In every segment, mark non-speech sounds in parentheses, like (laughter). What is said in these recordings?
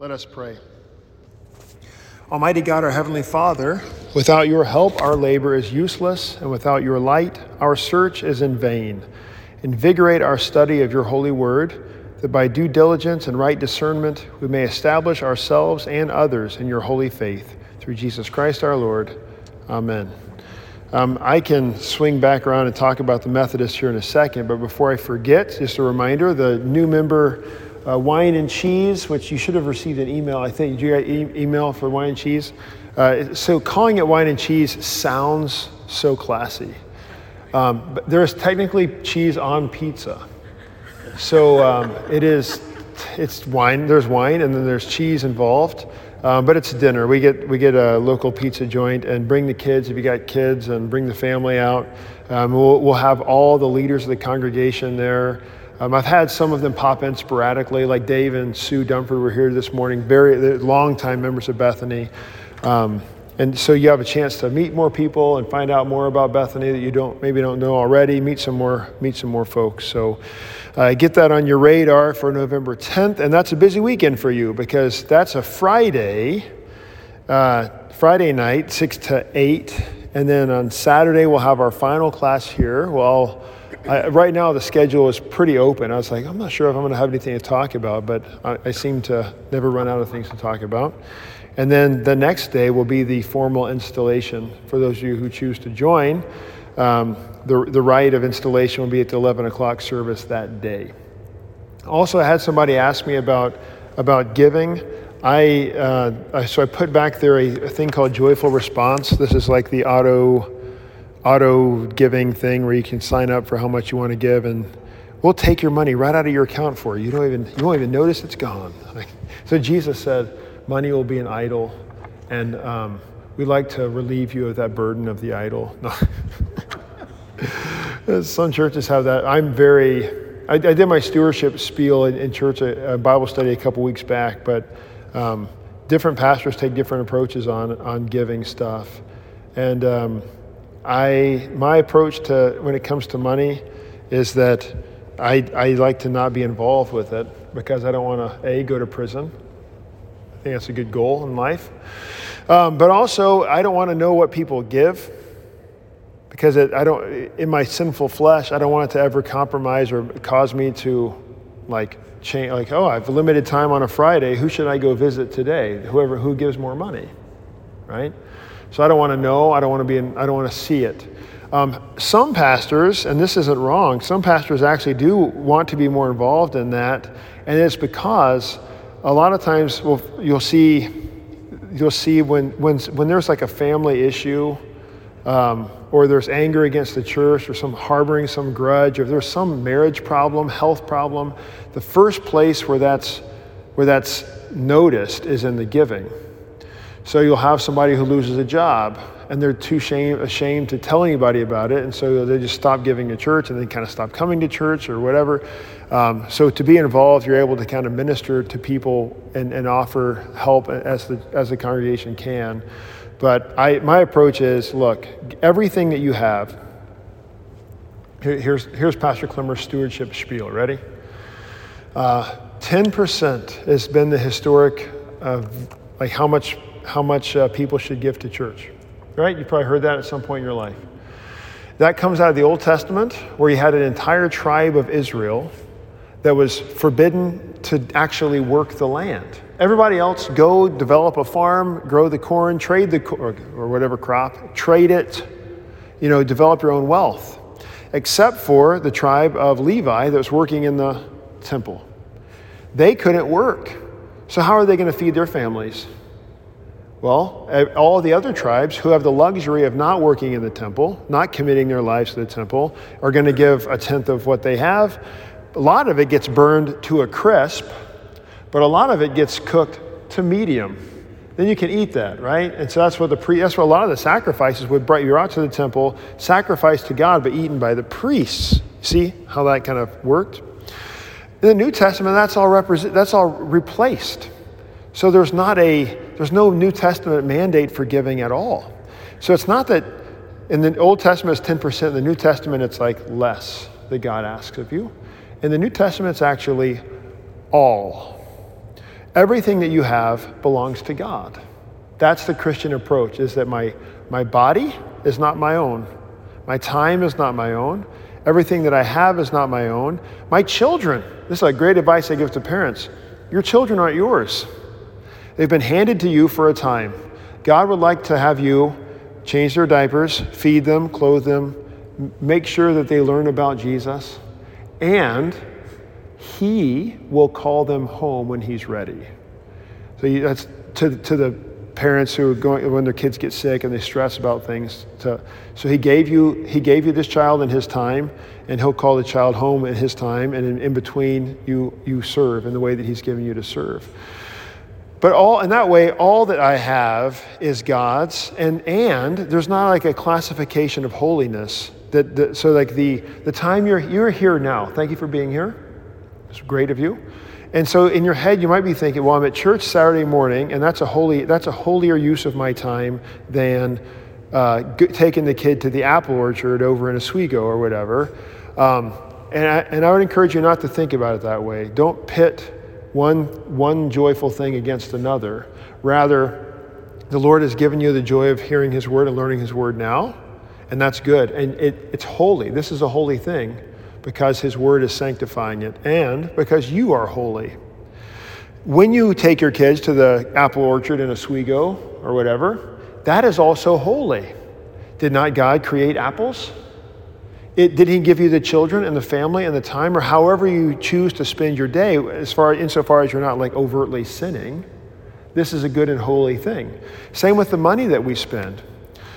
Let us pray. Almighty God, our Heavenly Father, without your help, our labor is useless, and without your light, our search is in vain. Invigorate our study of your holy word, that by due diligence and right discernment we may establish ourselves and others in your holy faith. Through Jesus Christ our Lord. Amen. Um, I can swing back around and talk about the Methodists here in a second, but before I forget, just a reminder the new member uh, wine and cheese, which you should have received an email. I think you got e- email for wine and cheese. Uh, so calling it wine and cheese sounds so classy. Um, but there is technically cheese on pizza. So um, it is, it's wine. There's wine and then there's cheese involved. Um, but it's dinner. We get we get a local pizza joint and bring the kids if you got kids and bring the family out. Um, we'll, we'll have all the leaders of the congregation there. Um, I've had some of them pop in sporadically, like Dave and Sue Dunford were here this morning, very long-time members of Bethany. Um, and so you have a chance to meet more people and find out more about Bethany that you don't maybe don't know already. Meet some more meet some more folks. So uh, get that on your radar for November 10th, and that's a busy weekend for you because that's a Friday, uh, Friday night, six to eight, and then on Saturday we'll have our final class here. Well. I, right now, the schedule is pretty open. I was like, I'm not sure if I'm going to have anything to talk about, but I, I seem to never run out of things to talk about. And then the next day will be the formal installation for those of you who choose to join. Um, the, the rite of installation will be at the 11 o'clock service that day. Also, I had somebody ask me about, about giving. I, uh, so I put back there a, a thing called Joyful Response. This is like the auto auto giving thing where you can sign up for how much you want to give and we'll take your money right out of your account for you. You don't even you won't even notice it's gone. So Jesus said, money will be an idol, and um, we like to relieve you of that burden of the idol. (laughs) Some churches have that. I'm very. I, I did my stewardship spiel in, in church, a, a, Bible study a couple weeks back, but um, different pastors take different approaches on on giving stuff, and. Um, I, my approach to when it comes to money is that I, I like to not be involved with it because I don't want to, A, go to prison. I think that's a good goal in life. Um, but also, I don't want to know what people give because it, I don't, in my sinful flesh, I don't want it to ever compromise or cause me to like change, like, oh, I've limited time on a Friday. Who should I go visit today? Whoever, who gives more money, right? So I don't want to know. I don't want to be in, I don't want to see it. Um, some pastors, and this isn't wrong, some pastors actually do want to be more involved in that, and it's because a lot of times well, you'll see you'll see when, when, when there's like a family issue um, or there's anger against the church or some harboring some grudge or there's some marriage problem health problem the first place where that's where that's noticed is in the giving so you'll have somebody who loses a job and they're too shame, ashamed to tell anybody about it. And so they just stop giving to church and they kind of stop coming to church or whatever. Um, so to be involved, you're able to kind of minister to people and, and offer help as the, as the congregation can. But I, my approach is look, everything that you have, here, here's, here's Pastor Clemmer's stewardship spiel. Ready? Uh, 10% has been the historic, like how much how much uh, people should give to church. Right? You probably heard that at some point in your life. That comes out of the Old Testament, where you had an entire tribe of Israel that was forbidden to actually work the land. Everybody else go develop a farm, grow the corn, trade the or, or whatever crop, trade it, you know, develop your own wealth. Except for the tribe of Levi that was working in the temple. They couldn't work. So how are they going to feed their families? Well, eh, all the other tribes who have the luxury of not working in the temple, not committing their lives to the temple, are going to give a tenth of what they have. A lot of it gets burned to a crisp, but a lot of it gets cooked to medium. Then you can eat that, right? And so that's what the pre- that's what a lot of the sacrifices would bring you out to the temple, sacrificed to God, but eaten by the priests. See how that kind of worked? In the New Testament, that's all represent, that's all replaced. So there's not a there's no New Testament mandate for giving at all. So it's not that in the Old Testament it's 10%, in the New Testament it's like less that God asks of you. In the New Testament it's actually all. everything that you have belongs to God. That's the Christian approach, is that my, my body is not my own. My time is not my own. Everything that I have is not my own. My children, this is a great advice I give to parents. Your children aren't yours. They've been handed to you for a time. God would like to have you change their diapers, feed them, clothe them, make sure that they learn about Jesus, and He will call them home when He's ready. So that's to, to the parents who are going when their kids get sick and they stress about things. To, so He gave you He gave you this child in His time, and He'll call the child home in His time, and in, in between you you serve in the way that He's given you to serve. But all in that way, all that I have is God's, and and there's not like a classification of holiness. That, that so like the the time you're you're here now. Thank you for being here. It's great of you. And so in your head, you might be thinking, well, I'm at church Saturday morning, and that's a holy that's a holier use of my time than uh, taking the kid to the apple orchard over in Oswego or whatever. Um, and I, and I would encourage you not to think about it that way. Don't pit one, one joyful thing against another. Rather, the Lord has given you the joy of hearing His word and learning His word now, and that's good. And it, it's holy. This is a holy thing because His word is sanctifying it, and because you are holy. When you take your kids to the apple orchard in Oswego or whatever, that is also holy. Did not God create apples? It, did he give you the children and the family and the time, or however you choose to spend your day, as far insofar as you're not like overtly sinning? This is a good and holy thing. Same with the money that we spend.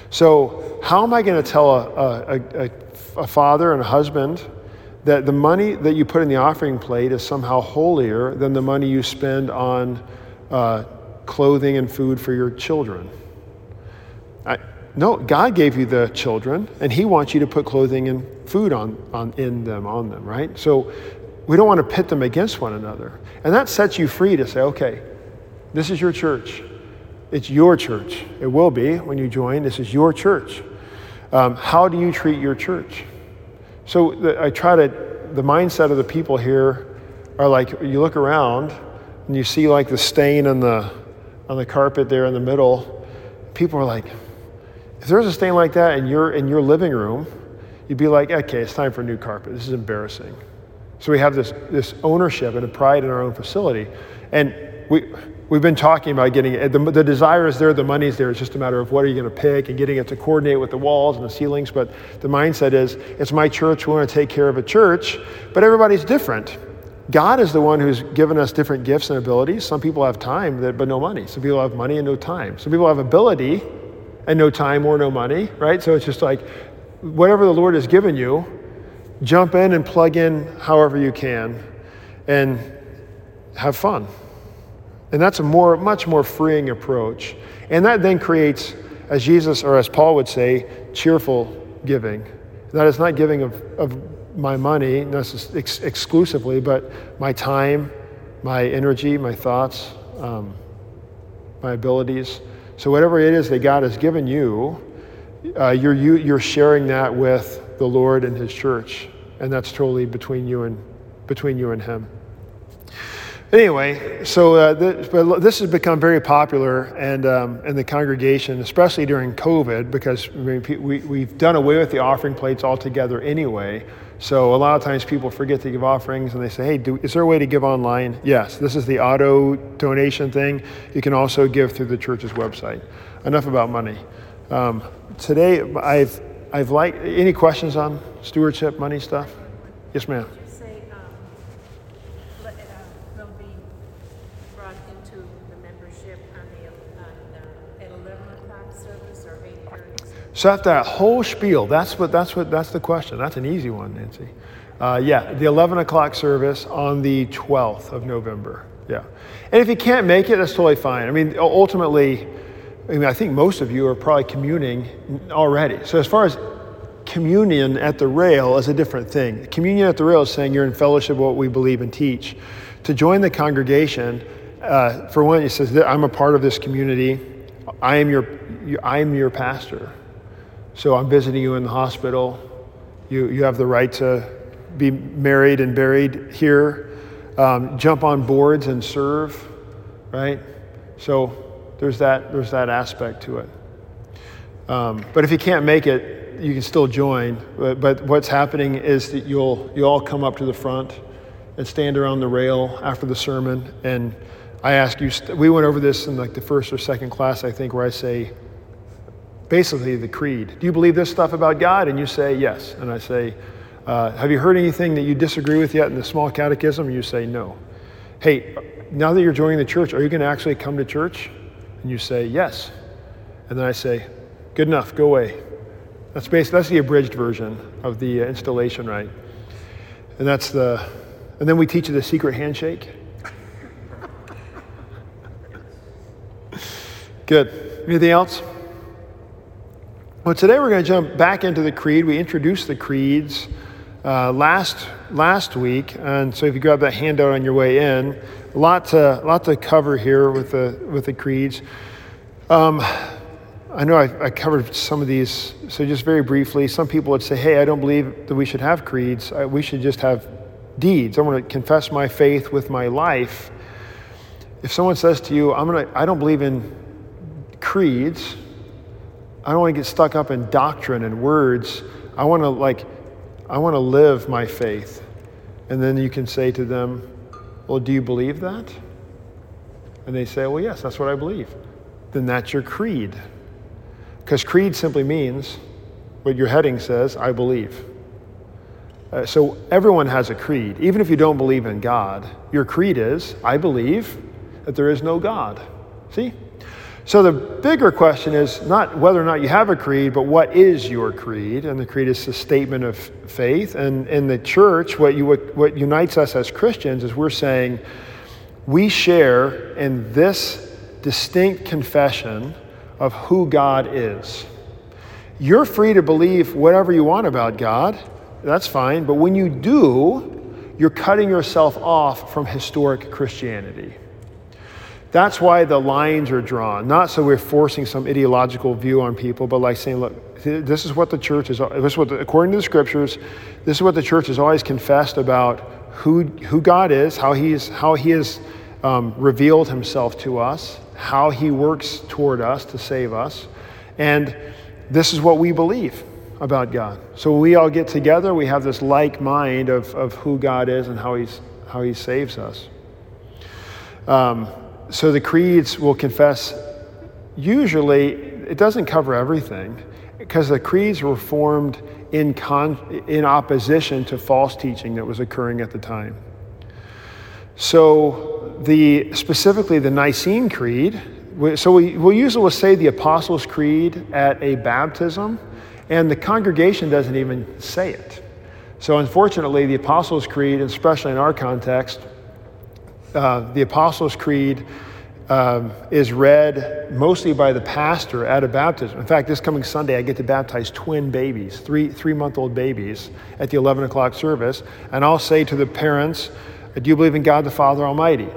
So, how am I going to tell a, a, a, a father and a husband that the money that you put in the offering plate is somehow holier than the money you spend on uh, clothing and food for your children? No, God gave you the children, and He wants you to put clothing and food on, on in them, on them, right? So we don't want to pit them against one another. And that sets you free to say, okay, this is your church. It's your church. It will be when you join. This is your church. Um, how do you treat your church? So the, I try to, the mindset of the people here are like, you look around and you see like the stain on the, on the carpet there in the middle. People are like, if there's a stain like that in your, in your living room, you'd be like, okay, it's time for new carpet. This is embarrassing. So we have this, this ownership and a pride in our own facility. And we, we've been talking about getting it. The, the desire is there, the money's there. It's just a matter of what are you going to pick and getting it to coordinate with the walls and the ceilings. But the mindset is, it's my church. We want to take care of a church, but everybody's different. God is the one who's given us different gifts and abilities. Some people have time, but no money. Some people have money and no time. Some people have ability and no time or no money, right? So it's just like whatever the Lord has given you, jump in and plug in however you can and have fun. And that's a more, much more freeing approach. And that then creates, as Jesus or as Paul would say, cheerful giving. That is not giving of, of my money ex- exclusively, but my time, my energy, my thoughts, um, my abilities. So, whatever it is that God has given you, uh, you're, you, you're sharing that with the Lord and His church. And that's totally between you and, between you and Him. Anyway, so uh, this, this, has become very popular and um, in the congregation, especially during COVID, because we, we've done away with the offering plates altogether anyway. So a lot of times people forget to give offerings and they say, hey, do, is there a way to give online? Yes, this is the auto donation thing. You can also give through the church's website. Enough about money. Um, today, I've, I've liked, any questions on stewardship, money stuff? Yes, ma'am. So after that whole spiel, that's what that's what that's the question. That's an easy one, Nancy. Uh, yeah, the 11 o'clock service on the 12th of November. Yeah, and if you can't make it, that's totally fine. I mean, ultimately, I mean, I think most of you are probably communing already. So as far as communion at the rail is a different thing. Communion at the rail is saying you're in fellowship with what we believe and teach. To join the congregation, uh, for one, it says that I'm a part of this community. I am your, I am your pastor. So I'm visiting you in the hospital. You, you have the right to be married and buried here. Um, jump on boards and serve. right? So there's that, there's that aspect to it. Um, but if you can't make it, you can still join. But, but what's happening is that you'll, you'll all come up to the front and stand around the rail after the sermon. And I ask you, we went over this in like the first or second class, I think, where I say, basically the creed. Do you believe this stuff about God? And you say, yes. And I say, uh, have you heard anything that you disagree with yet in the small catechism? And you say, no. Hey, now that you're joining the church, are you going to actually come to church? And you say, yes. And then I say, good enough, go away. That's basically, that's the abridged version of the uh, installation rite, And that's the, and then we teach you the secret handshake. (laughs) Good. Anything else? Well, today we're going to jump back into the creed. We introduced the creeds uh, last last week, and so if you grab that handout on your way in, a lot to lot to cover here with the with the creeds. Um, I know I, I, covered some of these, so just very briefly, some people would say, "Hey, I don't believe that we should have creeds. We should just have deeds. I want to confess my faith with my life." If someone says to you, "I'm gonna," I don't believe in creeds I don't want to get stuck up in doctrine and words. I want to like I want to live my faith. And then you can say to them, "Well, do you believe that?" And they say, "Well, yes, that's what I believe." Then that's your creed. Because creed simply means what your heading says, I believe. Uh, so everyone has a creed. Even if you don't believe in God, your creed is, I believe that there is no God. See? So the bigger question is not whether or not you have a creed, but what is your creed? And the creed is a statement of faith. And in the church, what, you, what unites us as Christians is we're saying we share in this distinct confession of who God is. You're free to believe whatever you want about God, that's fine, but when you do, you're cutting yourself off from historic Christianity. That's why the lines are drawn, not so we're forcing some ideological view on people, but like saying, look, this is what the church is, this is what, the, according to the scriptures, this is what the church has always confessed about who, who God is, how, he's, how he has um, revealed himself to us, how he works toward us to save us. And this is what we believe about God. So we all get together, we have this like mind of, of who God is and how, he's, how he saves us. Um, so the creeds will confess, usually, it doesn't cover everything because the creeds were formed in, con- in opposition to false teaching that was occurring at the time. So, the, specifically the Nicene Creed, so we, we'll usually will say the Apostles' Creed at a baptism, and the congregation doesn't even say it. So, unfortunately, the Apostles' Creed, especially in our context, uh, the Apostles' Creed um, is read mostly by the pastor at a baptism. In fact, this coming Sunday, I get to baptize twin babies, three, three month old babies, at the 11 o'clock service. And I'll say to the parents, Do you believe in God the Father Almighty?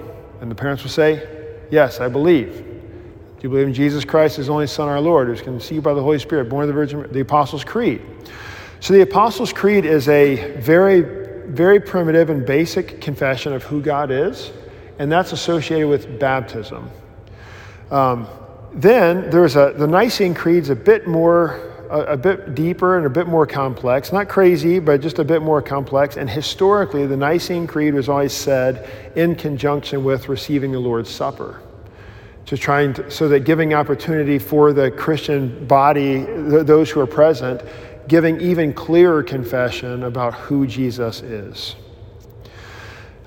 And the parents will say, Yes, I believe. Do you believe in Jesus Christ, his only Son, our Lord, who's conceived by the Holy Spirit, born of the Virgin, the Apostles' Creed? So the Apostles' Creed is a very, very primitive and basic confession of who God is and that's associated with baptism. Um, then there's a, the Nicene Creed's a bit more, a, a, bit deeper and a bit more complex. Not crazy, but just a bit more complex. And historically, the Nicene Creed was always said in conjunction with receiving the Lord's Supper. To trying to, so that giving opportunity for the Christian body, th- those who are present, giving even clearer confession about who Jesus is.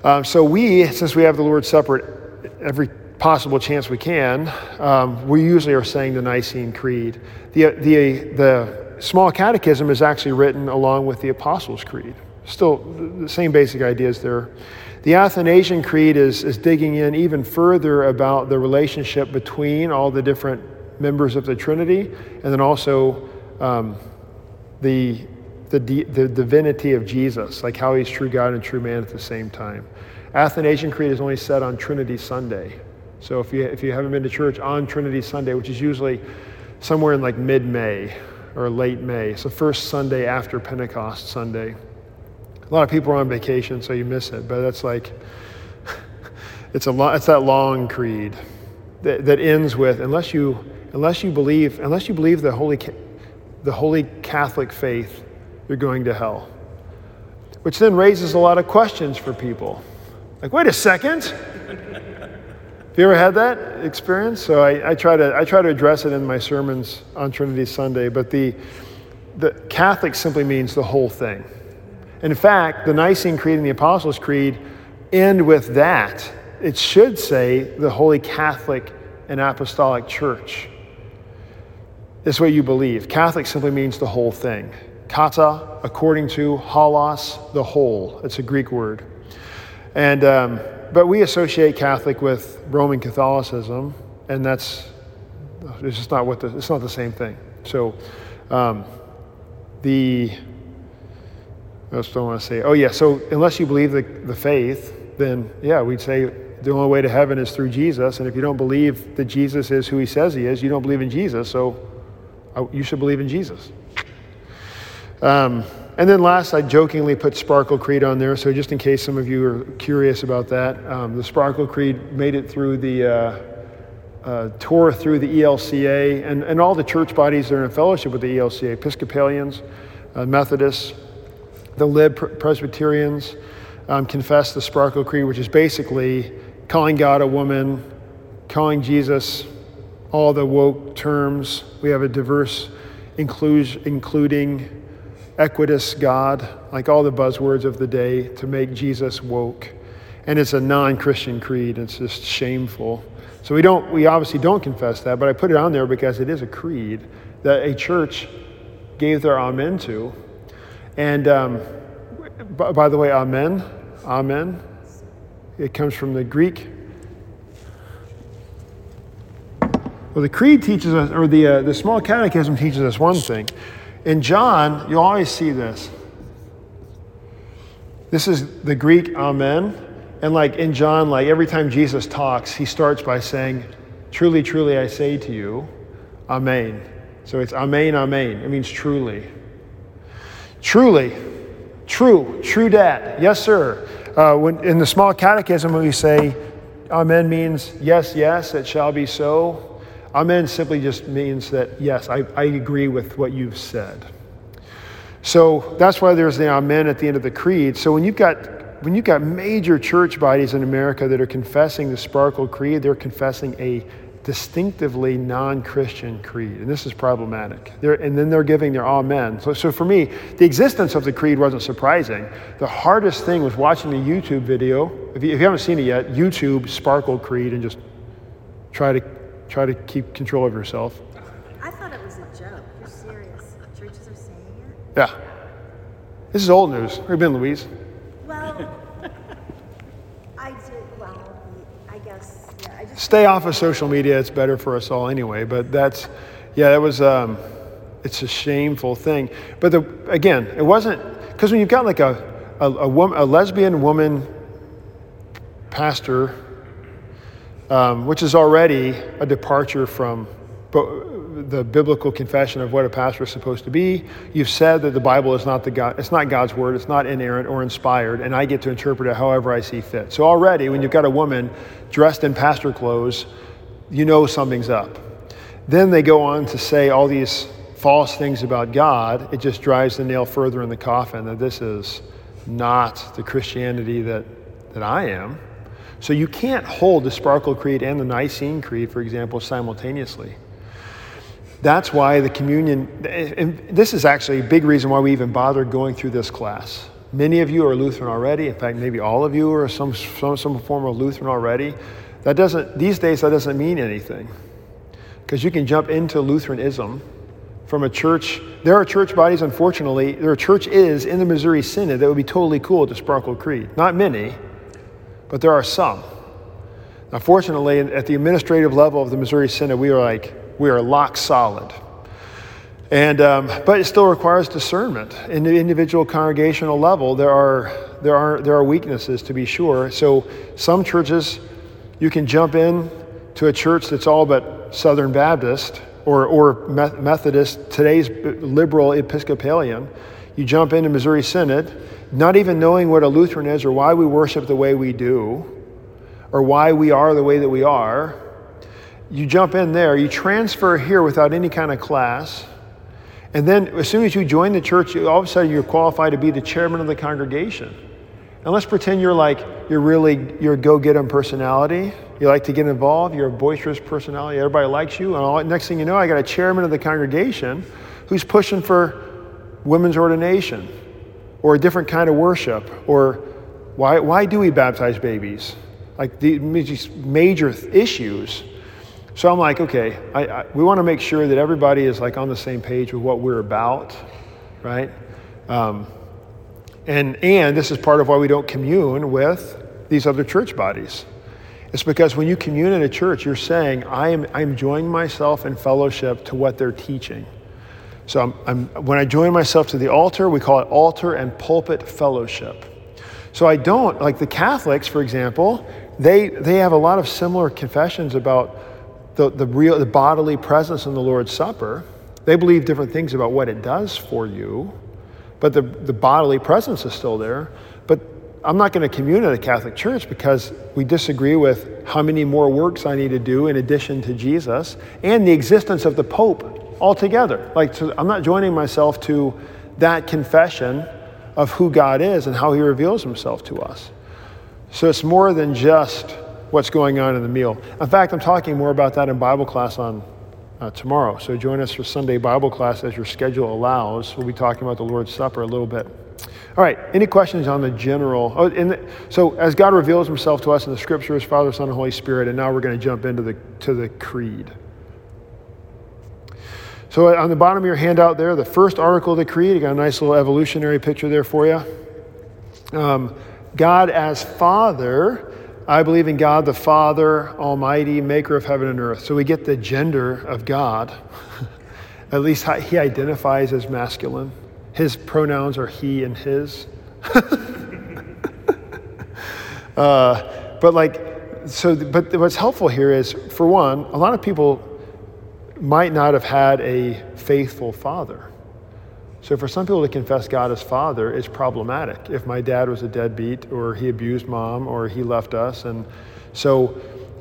Um, so we, since we have the Lord's Supper every possible chance we can, um, we usually are saying the Nicene Creed. The, the, the small catechism is actually written along with the Apostles' Creed. Still, the same basic ideas there. The Athanasian Creed is, is digging in even further about the relationship between all the different members of the Trinity and then also um, the the, the divinity of Jesus, like how he's true God and true man at the same time. Athanasian Creed is only said on Trinity Sunday. So if you, if you haven't been to church on Trinity Sunday, which is usually somewhere in like mid May or late May, it's the first Sunday after Pentecost Sunday. A lot of people are on vacation, so you miss it, but that's like, (laughs) It's, a lo- it's that long creed that, that ends with unless you, unless you believe, unless you believe the Holy, the Holy Catholic faith, you're going to hell. Which then raises a lot of questions for people. Like, wait a second. Have you ever had that experience? So I, I, try to, I try to address it in my sermons on Trinity Sunday, but the, the Catholic simply means the whole thing. In fact, the Nicene Creed and the Apostles' Creed end with that. It should say the Holy Catholic and Apostolic Church. This is what you believe. Catholic simply means the whole thing. Kata, according to holos, the whole. It's a Greek word. And, um, but we associate Catholic with Roman Catholicism, and that's it's just not what the, it's not the same thing. So, um, the I just don't want to say. Oh yeah. So unless you believe the, the faith, then yeah, we'd say the only way to heaven is through Jesus. And if you don't believe that Jesus is who He says He is, you don't believe in Jesus. So uh, you should believe in Jesus. Um, and then last, I jokingly put Sparkle Creed on there. So just in case some of you are curious about that, um, the Sparkle Creed made it through the uh, uh, tour through the ELCA and, and all the church bodies that are in fellowship with the ELCA, Episcopalians, uh, Methodists, the Lib Presbyterians um, confess the Sparkle Creed, which is basically calling God a woman, calling Jesus all the woke terms. We have a diverse, include, including equitous God, like all the buzzwords of the day to make Jesus woke. And it's a non-Christian creed. It's just shameful. So we don't, we obviously don't confess that, but I put it on there because it is a creed that a church gave their amen to. And um, by, by the way, amen, amen, it comes from the Greek. Well, the creed teaches us, or the, uh, the small catechism teaches us one thing in John, you always see this. This is the Greek amen. And like in John, like every time Jesus talks, he starts by saying, Truly, truly, I say to you, Amen. So it's Amen, Amen. It means truly. Truly. True. True dat. Yes, sir. Uh, when, in the small catechism, we say, Amen means yes, yes, it shall be so. Amen simply just means that, yes, I, I agree with what you've said. So that's why there's the Amen at the end of the creed. So when you've got when you've got major church bodies in America that are confessing the Sparkle Creed, they're confessing a distinctively non-Christian creed, and this is problematic. They're, and then they're giving their amen. So, so for me, the existence of the creed wasn't surprising. The hardest thing was watching the YouTube video. If you, if you haven't seen it yet, YouTube Sparkle Creed, and just try to try to keep control of yourself. I thought it was a joke. You're serious. Churches are saying it? Yeah. This is old news. Where have you been, Louise? Well, I did, well, I guess, yeah, I just. Stay off of social media. It's better for us all anyway. But that's, yeah, that was, um, it's a shameful thing. But the, again, it wasn't, because when you've got like a, a, a, woman, a lesbian woman pastor um, which is already a departure from the biblical confession of what a pastor is supposed to be. You've said that the Bible is not the God, it's not God's word, it's not inerrant or inspired, and I get to interpret it however I see fit. So already, when you've got a woman dressed in pastor clothes, you know something's up. Then they go on to say all these false things about God. It just drives the nail further in the coffin that this is not the Christianity that, that I am. So you can't hold the Sparkle Creed and the Nicene Creed, for example, simultaneously. That's why the communion, and this is actually a big reason why we even bothered going through this class. Many of you are Lutheran already. In fact, maybe all of you are some, some, some form of Lutheran already. That doesn't, these days, that doesn't mean anything. Because you can jump into Lutheranism from a church. There are church bodies, unfortunately, there are church is in the Missouri Synod that would be totally cool the Sparkle Creed. Not many, but there are some. Now, fortunately, at the administrative level of the Missouri Synod, we are like, we are lock solid. And, um, but it still requires discernment. In the individual congregational level, there are, there, are, there are weaknesses to be sure. So some churches, you can jump in to a church that's all but Southern Baptist or, or Methodist, today's liberal Episcopalian. You jump into Missouri Synod, not even knowing what a Lutheran is or why we worship the way we do, or why we are the way that we are, you jump in there, you transfer here without any kind of class, and then as soon as you join the church, all of a sudden you're qualified to be the chairman of the congregation. And let's pretend you're like, you're really, you're a go-get-em personality. You like to get involved. You're a boisterous personality. Everybody likes you. And all, next thing you know, I got a chairman of the congregation who's pushing for women's ordination or a different kind of worship or why, why do we baptize babies? Like these major issues. So I'm like, okay, I, I, we want to make sure that everybody is like on the same page with what we're about, right? Um, and, and this is part of why we don't commune with these other church bodies. It's because when you commune in a church, you're saying, I am, I'm joining myself in fellowship to what they're teaching. So I'm, I'm, when I join myself to the altar, we call it altar and pulpit fellowship. So I don't, like the Catholics, for example, they, they have a lot of similar confessions about the, the, real, the bodily presence in the Lord's Supper. They believe different things about what it does for you, but the, the bodily presence is still there. But I'm not going to commune at a Catholic church because we disagree with how many more works I need to do in addition to Jesus and the existence of the Pope altogether. Like, I'm not joining myself to that confession of who God is and how He reveals Himself to us. So it's more than just what's going on in the meal. In fact, I'm talking more about that in Bible class on uh, tomorrow. So join us for Sunday Bible class as your schedule allows. We'll be talking about the Lord's Supper a little bit. All right, any questions on the general? Oh, the, so as God reveals himself to us in the scriptures, Father, Son, and Holy Spirit, and now we're going to jump into the, to the creed. So on the bottom of your handout there, the first article of the creed, you got a nice little evolutionary picture there for you. Um, God as Father, I believe in God the Father, Almighty, Maker of heaven and earth. So we get the gender of God. (laughs) At least he identifies as masculine. His pronouns are he and his. (laughs) uh, but like, so, but what's helpful here is, for one, a lot of people might not have had a faithful father. So for some people to confess God as father is problematic. If my dad was a deadbeat or he abused mom or he left us. And so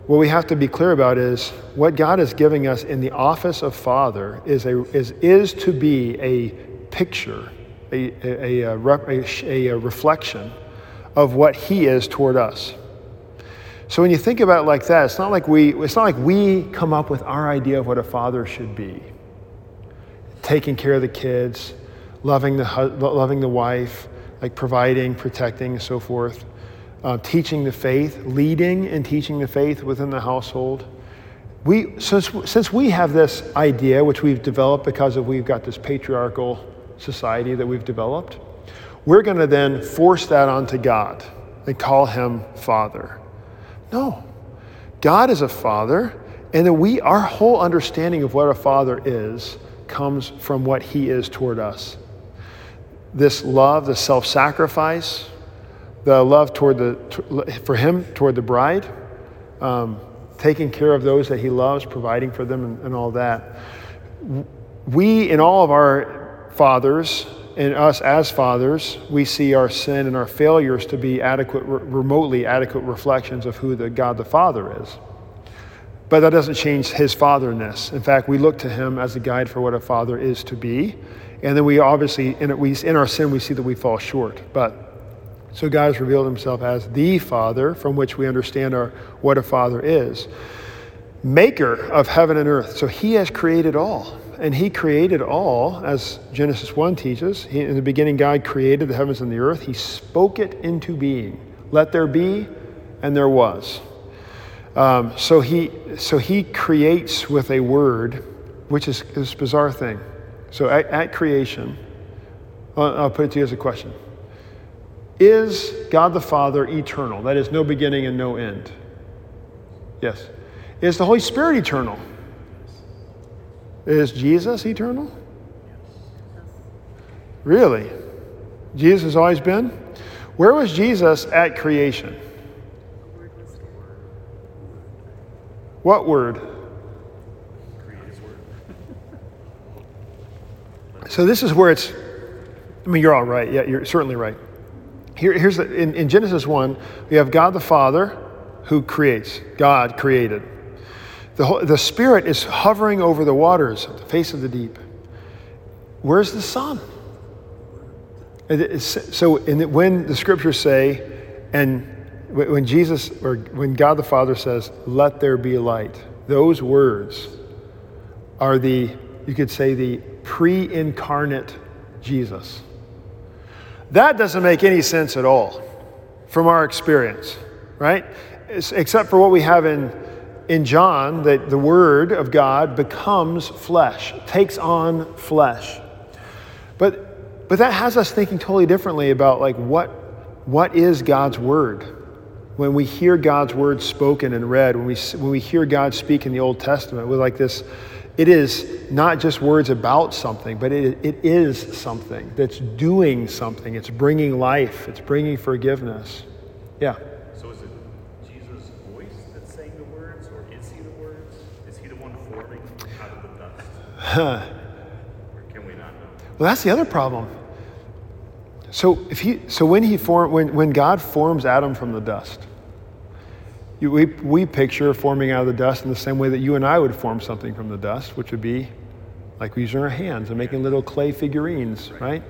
what we have to be clear about is what God is giving us in the office of father is, a, is, is to be a picture, a, a, a, a, a reflection of what he is toward us. So when you think about it like that, it's not like we, it's not like we come up with our idea of what a father should be. Taking care of the kids, loving the, loving the wife, like providing, protecting, and so forth. Uh, teaching the faith, leading and teaching the faith within the household. We, since, since we have this idea, which we've developed because of we've got this patriarchal society that we've developed, we're going to then force that onto God and call him Father. No. God is a father, and that we, our whole understanding of what a father is, comes from what he is toward us. This love, the self sacrifice, the love toward the, for him toward the bride, um, taking care of those that he loves, providing for them, and, and all that. We, in all of our fathers, in us as fathers, we see our sin and our failures to be adequate, remotely adequate reflections of who the God the Father is. But that doesn't change his fatherness. In fact, we look to him as a guide for what a father is to be. And then we obviously, in, we, in our sin, we see that we fall short. But so God has revealed himself as the Father, from which we understand our, what a father is. Maker of heaven and earth. So he has created all and he created all, as Genesis 1 teaches. He, in the beginning, God created the heavens and the earth. He spoke it into being. Let there be, and there was. Um, so, he, so he creates with a word, which is this bizarre thing. So at, at creation, I'll put it to you as a question Is God the Father eternal? That is, no beginning and no end. Yes. Is the Holy Spirit eternal? Is Jesus eternal? Really? Jesus has always been? Where was Jesus at creation? What word? So this is where it's, I mean, you're all right. Yeah, you're certainly right. Here, here's the, in, in Genesis 1, we have God the Father who creates. God created. The, the Spirit is hovering over the waters, the face of the deep. Where's the Son? So the, when the scriptures say, and when Jesus or when God the Father says, "Let there be light," those words are the you could say the pre-incarnate Jesus. That doesn't make any sense at all from our experience, right? Except for what we have in in John that the Word of God becomes flesh, takes on flesh. But, but that has us thinking totally differently about like what, what is God's Word? When we hear God's Word spoken and read, when we, when we hear God speak in the Old Testament, we're like this, it is not just words about something, but it, it is something that's doing something. It's bringing life, it's bringing forgiveness. Yeah. Huh. can we not know? Well, that's the other problem. So if he, so when he form, when, when God forms Adam from the dust, you, we, we picture forming out of the dust in the same way that you and I would form something from the dust, which would be like using our hands and making little clay figurines, right?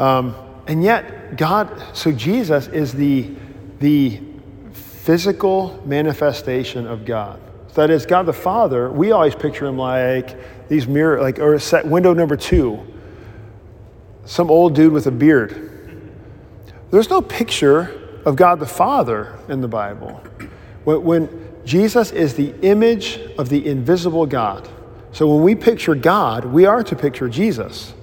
Um, and yet, God, so Jesus is the, the physical manifestation of God. That is, God the Father, we always picture him like these mirror, like, or set window number two, some old dude with a beard. There's no picture of God the Father in the Bible. When Jesus is the image of the invisible God. So when we picture God, we are to picture Jesus.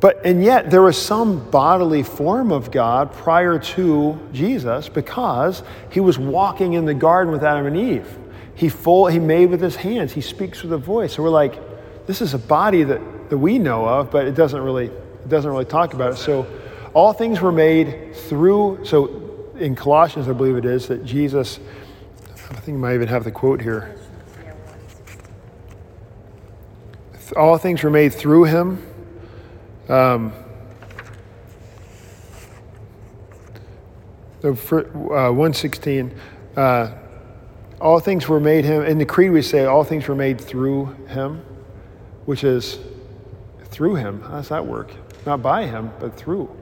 But, and yet, there was some bodily form of God prior to Jesus because he was walking in the garden with Adam and Eve. He, full, he made with his hands. He speaks with a voice. So we're like, this is a body that, that we know of, but it doesn't really it doesn't really talk about it. So all things were made through. So in Colossians, I believe it is that Jesus. I think you might even have the quote here. All things were made through him. Um, so uh, 116. Uh, all things were made him. In the creed, we say all things were made through him, which is through him. How does that work? Not by him, but through.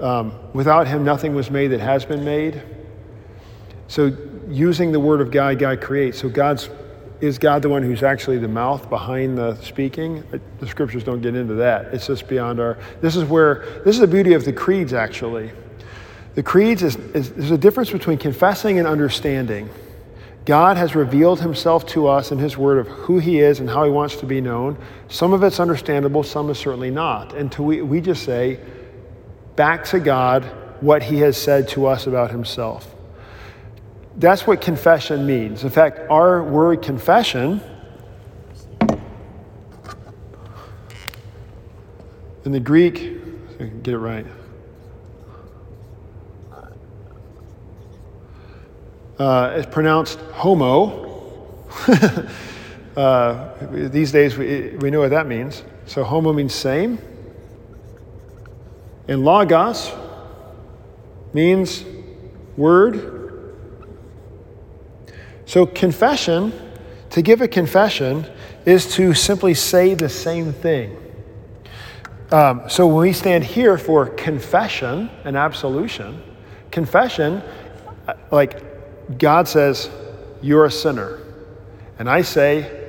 Um, without him, nothing was made that has been made. So, using the word of God, God creates. So, God's is God the one who's actually the mouth behind the speaking? The scriptures don't get into that. It's just beyond our. This is where this is the beauty of the creeds. Actually, the creeds is, is there's a difference between confessing and understanding. God has revealed himself to us in his word of who he is and how he wants to be known. Some of it's understandable, some is certainly not. And to we, we just say back to God what he has said to us about himself. That's what confession means. In fact, our word confession in the Greek, get it right. Uh, is pronounced homo. (laughs) uh, these days, we, we know what that means. So, homo means same. And logos means word. So, confession, to give a confession, is to simply say the same thing. Um, so, when we stand here for confession and absolution, confession, uh, like God says, You're a sinner. And I say,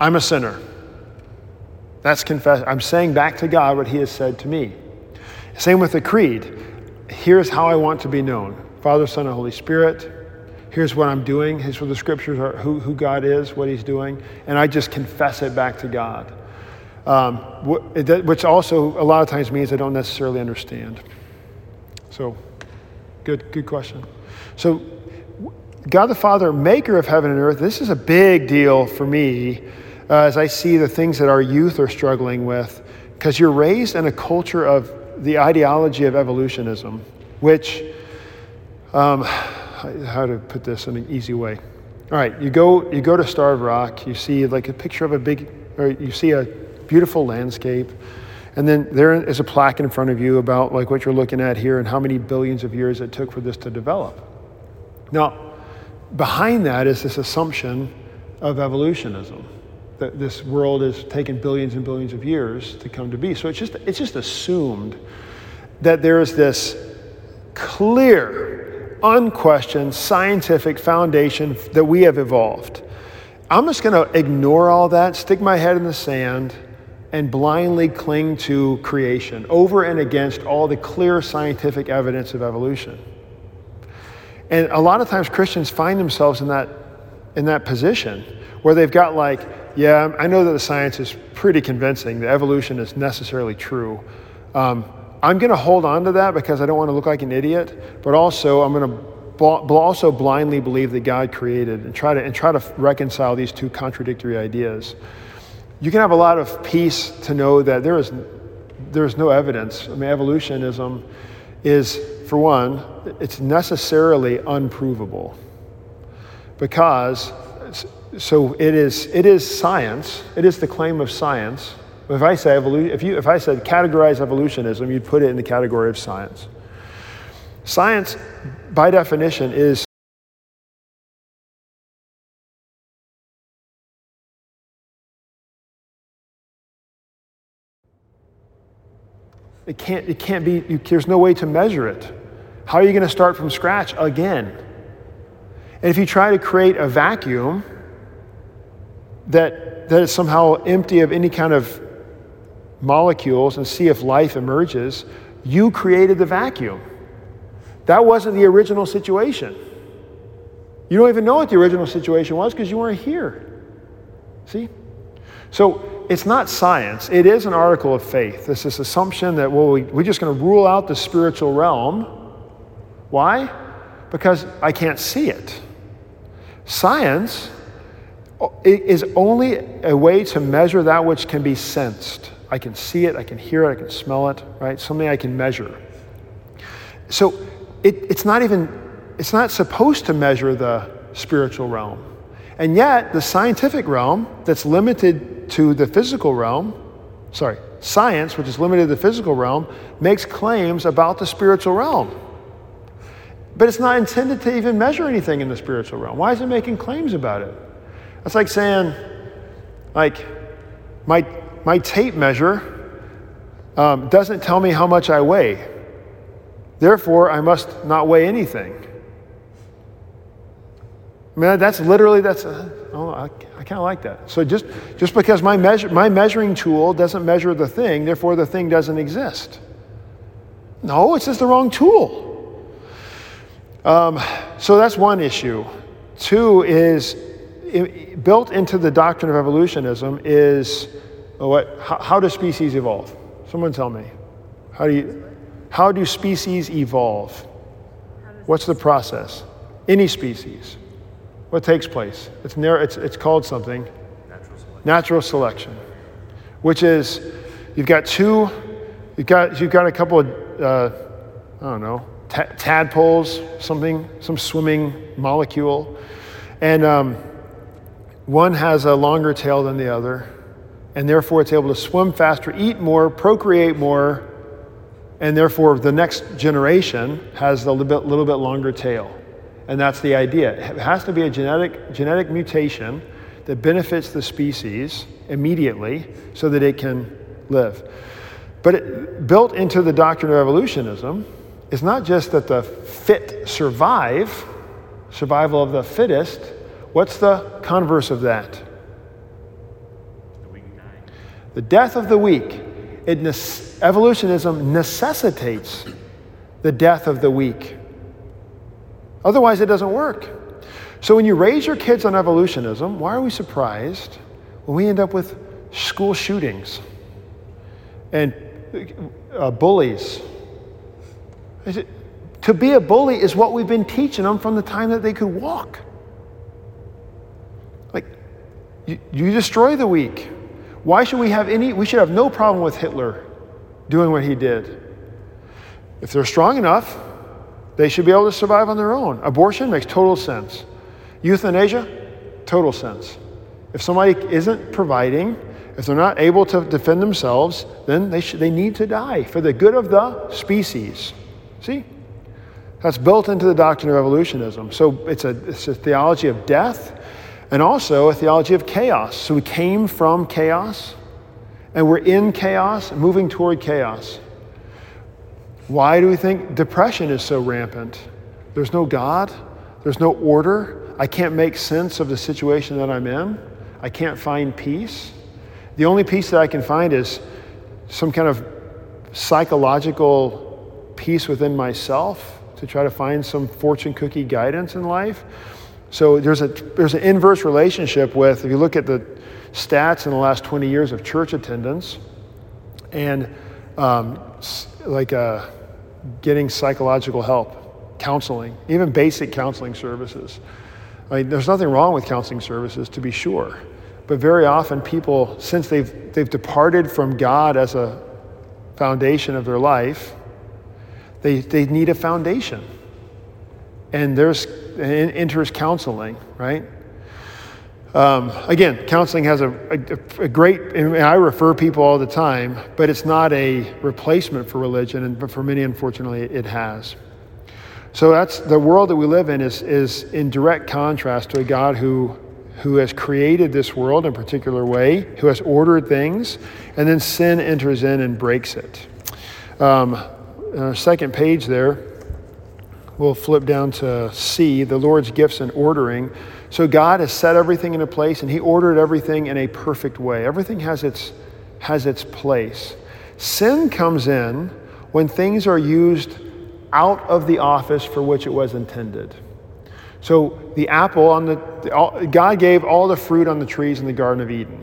I'm a sinner. That's confess. I'm saying back to God what He has said to me. Same with the creed. Here's how I want to be known Father, Son, and Holy Spirit. Here's what I'm doing. Here's what the scriptures are who, who God is, what He's doing. And I just confess it back to God. Um, which also a lot of times means I don't necessarily understand. So, good, good question. So, God the Father, maker of heaven and earth, this is a big deal for me uh, as I see the things that our youth are struggling with, because you're raised in a culture of the ideology of evolutionism, which, um, how to put this in an easy way. All right, you go, you go to Starved Rock, you see like a picture of a big, or you see a beautiful landscape, and then there is a plaque in front of you about like what you're looking at here and how many billions of years it took for this to develop. Now, behind that is this assumption of evolutionism that this world has taken billions and billions of years to come to be. So it's just, it's just assumed that there's this clear, unquestioned scientific foundation that we have evolved. I'm just going to ignore all that, stick my head in the sand, and blindly cling to creation over and against all the clear scientific evidence of evolution. And a lot of times Christians find themselves in that, in that position where they've got like, yeah, I know that the science is pretty convincing, that evolution is necessarily true. Um, I'm going to hold on to that because I don't want to look like an idiot, but also I'm going to also blindly believe that God created and try to and try to reconcile these two contradictory ideas. You can have a lot of peace to know that there is there is no evidence. I mean, evolutionism is, for one, it's necessarily unprovable because so it is it is science. It is the claim of science. If I say evolu- if you if I said categorize evolutionism, you'd put it in the category of science. Science, by definition, is It can't, it can't be, you, there's no way to measure it. How are you going to start from scratch again? And if you try to create a vacuum that, that is somehow empty of any kind of molecules and see if life emerges, you created the vacuum. That wasn't the original situation. You don't even know what the original situation was because you weren't here. See? So it's not science, it is an article of faith. It's This assumption that, well, we, we're just going to rule out the spiritual realm. Why? Because I can't see it. Science is only a way to measure that which can be sensed. I can see it, I can hear it, I can smell it, right? Something I can measure. So it, it's not even, it's not supposed to measure the spiritual realm. And yet, the scientific realm that's limited to the physical realm, sorry, science, which is limited to the physical realm, makes claims about the spiritual realm. But it's not intended to even measure anything in the spiritual realm. Why is it making claims about it? That's like saying, like, my, my tape measure um, doesn't tell me how much I weigh. Therefore, I must not weigh anything. I mean, that's literally, that's, uh, oh, I, I kind of like that. So just, just because my, measure, my measuring tool doesn't measure the thing, therefore the thing doesn't exist. No, it's just the wrong tool. Um, so that's one issue. Two is it, built into the doctrine of evolutionism is what, how, how do species evolve? Someone tell me. How do you, how do species evolve? What's the process? Any species. What takes place? It's, it's, it's called something natural selection. natural selection, which is you've got two, you've got, you've got a couple of, uh, I don't know, t- tadpoles, something, some swimming molecule, and um, one has a longer tail than the other, and therefore it's able to swim faster, eat more, procreate more, and therefore the next generation has a little bit, little bit longer tail. And that's the idea. It has to be a genetic, genetic mutation that benefits the species immediately so that it can live. But it, built into the doctrine of evolutionism is not just that the fit survive, survival of the fittest. What's the converse of that? The, the death of the weak it ne- evolutionism necessitates the death of the weak. Otherwise, it doesn't work. So when you raise your kids on evolutionism, why are we surprised when we end up with school shootings and uh, bullies? To be a bully is what we've been teaching them from the time that they could walk. Like, you, you destroy the weak. Why should we have any? We should have no problem with Hitler doing what he did. If they're strong enough, they should be able to survive on their own. Abortion makes total sense. Euthanasia, total sense. If somebody isn't providing, if they're not able to defend themselves, then they, should, they need to die for the good of the species. See? That's built into the doctrine of evolutionism. So it's a, it's a theology of death and also a theology of chaos. So we came from chaos and we're in chaos, moving toward chaos. Why do we think depression is so rampant? There's no God, there's no order. I can't make sense of the situation that I'm in, I can't find peace. The only peace that I can find is some kind of psychological peace within myself to try to find some fortune cookie guidance in life. So there's, a, there's an inverse relationship with, if you look at the stats in the last 20 years of church attendance and um, like uh, getting psychological help, counseling, even basic counseling services. I mean, there's nothing wrong with counseling services, to be sure. But very often, people, since they've, they've departed from God as a foundation of their life, they, they need a foundation. And there's and enters counseling, right? Um, again, counseling has a, a, a great, I refer people all the time, but it's not a replacement for religion, and, but for many, unfortunately, it has. So that's the world that we live in is, is in direct contrast to a God who, who has created this world in a particular way, who has ordered things, and then sin enters in and breaks it. Um, uh, second page there, we'll flip down to C, the Lord's gifts and ordering. So God has set everything into place and He ordered everything in a perfect way. Everything has its, has its place. Sin comes in when things are used out of the office for which it was intended. So the apple on the, God gave all the fruit on the trees in the Garden of Eden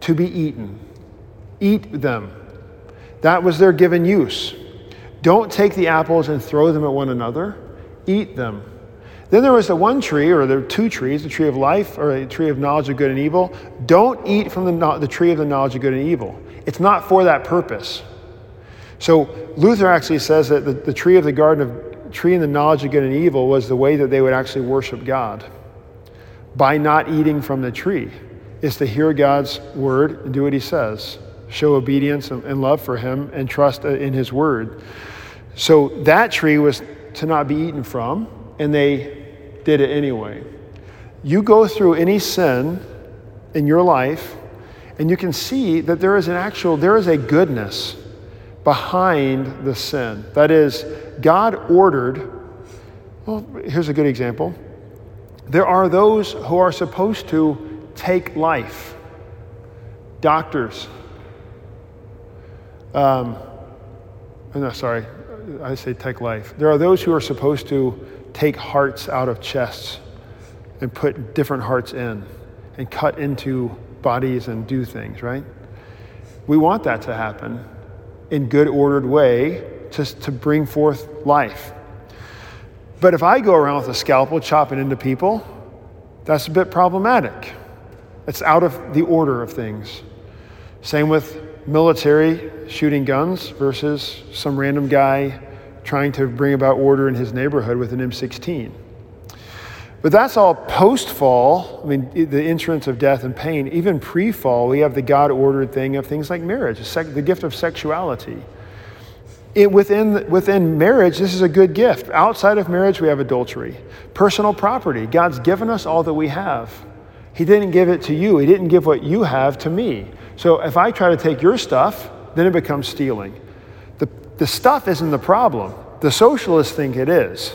to be eaten. Eat them. That was their given use. Don't take the apples and throw them at one another, eat them. Then there was the one tree, or there were two trees, the tree of life or the tree of knowledge of good and evil. Don't eat from the, the tree of the knowledge of good and evil. It's not for that purpose. So Luther actually says that the, the tree of the garden of tree and the knowledge of good and evil was the way that they would actually worship God by not eating from the tree is to hear God's word and do what he says, show obedience and love for him and trust in his word. So that tree was to not be eaten from, and they did it anyway. You go through any sin in your life, and you can see that there is an actual, there is a goodness behind the sin. That is, God ordered, well, here's a good example. There are those who are supposed to take life, doctors. Um, no, sorry, I say take life. There are those who are supposed to take hearts out of chests and put different hearts in and cut into bodies and do things, right? We want that to happen in good ordered way to, to bring forth life. But if I go around with a scalpel chopping into people, that's a bit problematic. It's out of the order of things. Same with military shooting guns versus some random guy trying to bring about order in his neighborhood with an M16. But that's all post fall. I mean, the entrance of death and pain. Even pre fall, we have the God ordered thing of things like marriage, the gift of sexuality. It, within, within marriage, this is a good gift. Outside of marriage, we have adultery. Personal property. God's given us all that we have. He didn't give it to you, He didn't give what you have to me. So if I try to take your stuff, then it becomes stealing. The, the stuff isn't the problem. The socialists think it is.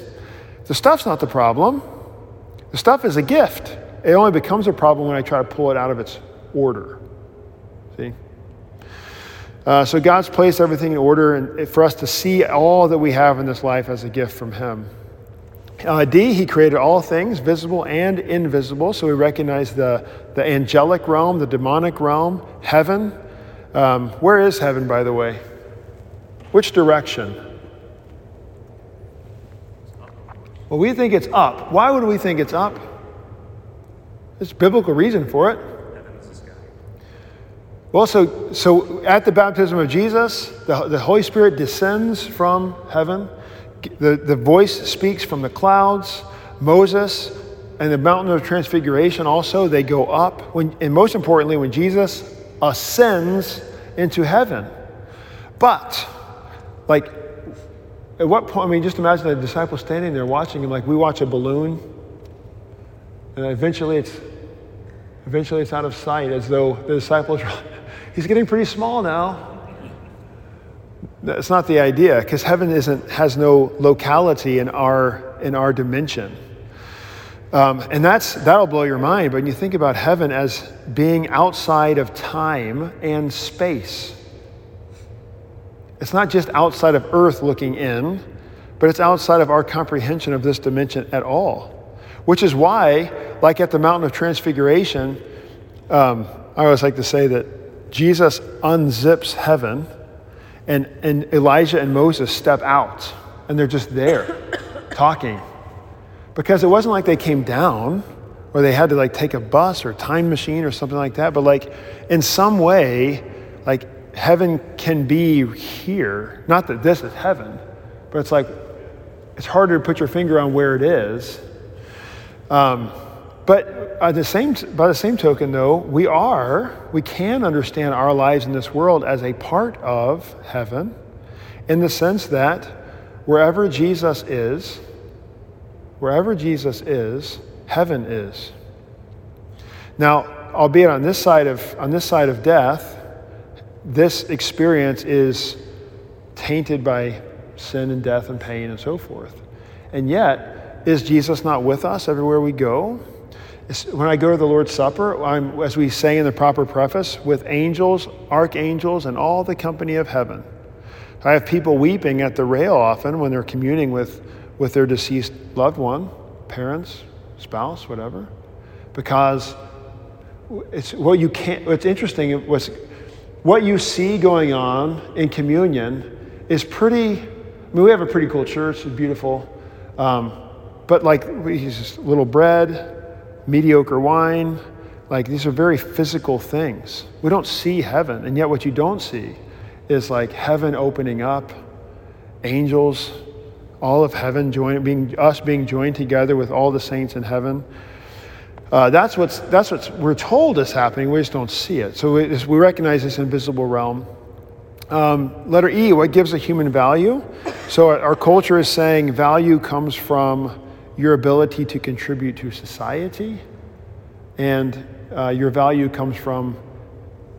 The stuff's not the problem. The stuff is a gift. It only becomes a problem when I try to pull it out of its order. See? Uh, so God's placed everything in order and for us to see all that we have in this life as a gift from Him. Uh, D, he created all things, visible and invisible. So we recognize the, the angelic realm, the demonic realm, heaven. Um, where is heaven, by the way? Which direction? Well, we think it's up. Why would we think it's up? There's biblical reason for it. Well, so, so at the baptism of Jesus, the, the Holy Spirit descends from heaven the, the voice speaks from the clouds. Moses and the mountain of transfiguration also, they go up. When, and most importantly, when Jesus ascends into heaven. But, like, At what point, I mean, just imagine the disciples standing there watching him like we watch a balloon, and eventually it's, eventually it's out of sight as though the disciples (laughs) he's getting pretty small now. That's not the idea, because heaven isn't, has no locality in our, in our dimension. Um, and that's, that'll blow your mind, but when you think about heaven as being outside of time and space, it's not just outside of earth looking in, but it's outside of our comprehension of this dimension at all. Which is why, like at the Mountain of Transfiguration, um, I always like to say that Jesus unzips heaven and, and Elijah and Moses step out and they're just there (coughs) talking. Because it wasn't like they came down or they had to like take a bus or a time machine or something like that, but like in some way, like heaven can be here. Not that this is heaven, but it's like it's harder to put your finger on where it is. Um, but the same, by the same token, though, we are, we can understand our lives in this world as a part of heaven in the sense that wherever Jesus is, wherever Jesus is, heaven is. Now, albeit on this side of, on this side of death, this experience is tainted by sin and death and pain and so forth. And yet, is Jesus not with us everywhere we go? When I go to the Lord's Supper, I'm, as we say in the proper preface, with angels, archangels, and all the company of heaven. I have people weeping at the rail often when they're communing with, with their deceased loved one, parents, spouse, whatever, because it's what you can't. What's interesting was what you see going on in communion is pretty. I mean, we have a pretty cool church, it's beautiful, um, but like he's just little bread, mediocre wine. Like these are very physical things. We don't see heaven, and yet what you don't see is like heaven opening up, angels, all of heaven joining, being us being joined together with all the saints in heaven. Uh, that's what's that's what we're told is happening. We just don't see it. So we, we recognize this invisible realm. Um, letter E, what gives a human value? So our culture is saying value comes from your ability to contribute to society, and uh, your value comes from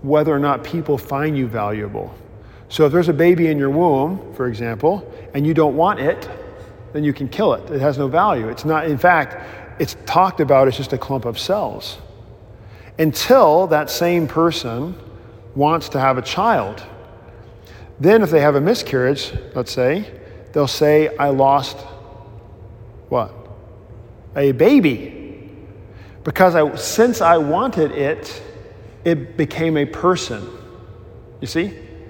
whether or not people find you valuable. So if there's a baby in your womb, for example, and you don't want it, then you can kill it. It has no value. It's not, in fact, it's talked about as just a clump of cells. Until that same person wants to have a child. Then, if they have a miscarriage, let's say, they'll say, I lost what? A baby. Because I, since I wanted it, it became a person. You see?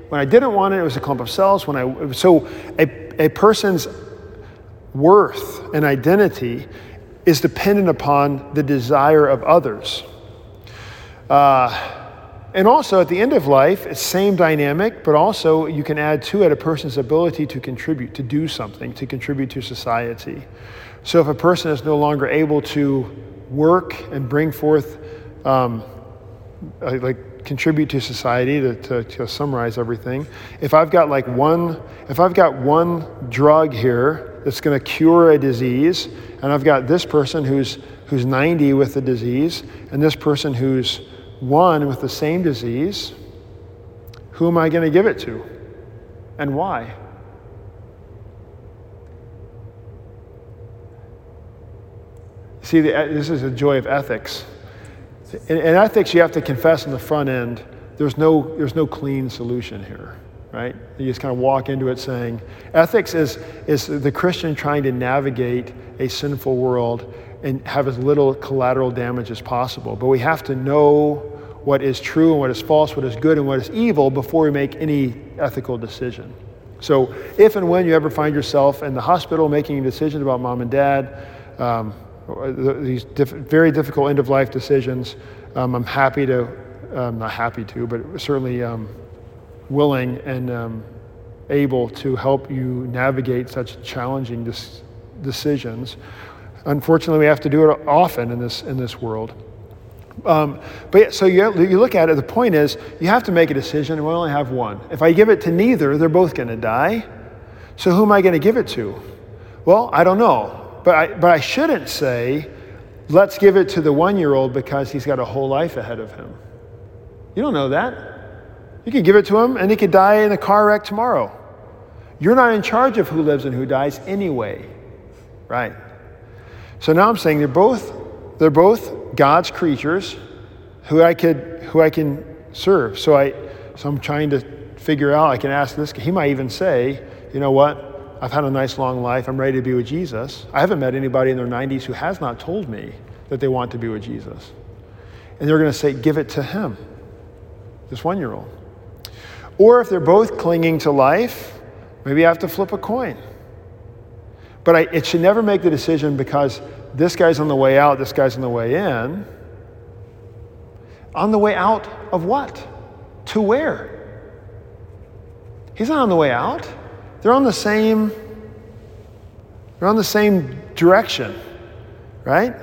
When I didn't want it, it was a clump of cells. When I, so a, a person's worth and identity is dependent upon the desire of others. Uh, and also at the end of life, same dynamic, but also you can add to it a person's ability to contribute, to do something, to contribute to society. So if a person is no longer able to work and bring forth, um, uh, like contribute to society, to, to, to summarize everything, if I've got like one, if I've got one drug here that's going to cure a disease, and I've got this person who's who's 90 with the disease, and this person who's one with the same disease, who am I going to give it to? And why? See, this is the joy of ethics. In, in, ethics, you have to confess on the front end. There's no, there's no clean solution here, right? You just kind of walk into it saying, ethics is, is the Christian trying to navigate a sinful world and have as little collateral damage as possible. But we have to know what is true and what is false, what is good and what is evil before we make any ethical decision. So, if and when you ever find yourself in the hospital making a decision about mom and dad, um, these diff- very difficult end of life decisions. Um, I'm happy to, um, not happy to, but certainly um, willing and um, able to help you navigate such challenging dis- decisions. Unfortunately, we have to do it often in this in this world. Um, but so you, you look at it. The point is, you have to make a decision, and we only have one. If I give it to neither, they're both going to die. So who am I going to give it to? Well, I don't know. But I, but I shouldn't say, let's give it to the one year old because he's got a whole life ahead of him. You don't know that. You can give it to him and he could die in a car wreck tomorrow. You're not in charge of who lives and who dies anyway. Right. So now I'm saying they're both they're both God's creatures who I could who I can serve. So I so I'm trying to figure out I can ask this he might even say, you know what? I've had a nice long life. I'm ready to be with Jesus. I haven't met anybody in their 90s who has not told me that they want to be with Jesus. And they're going to say, give it to him, this one year old. Or if they're both clinging to life, maybe I have to flip a coin. But I, it should never make the decision because this guy's on the way out, this guy's on the way in. On the way out of what? To where? He's not on the way out. They're on the same they're on the same direction, right?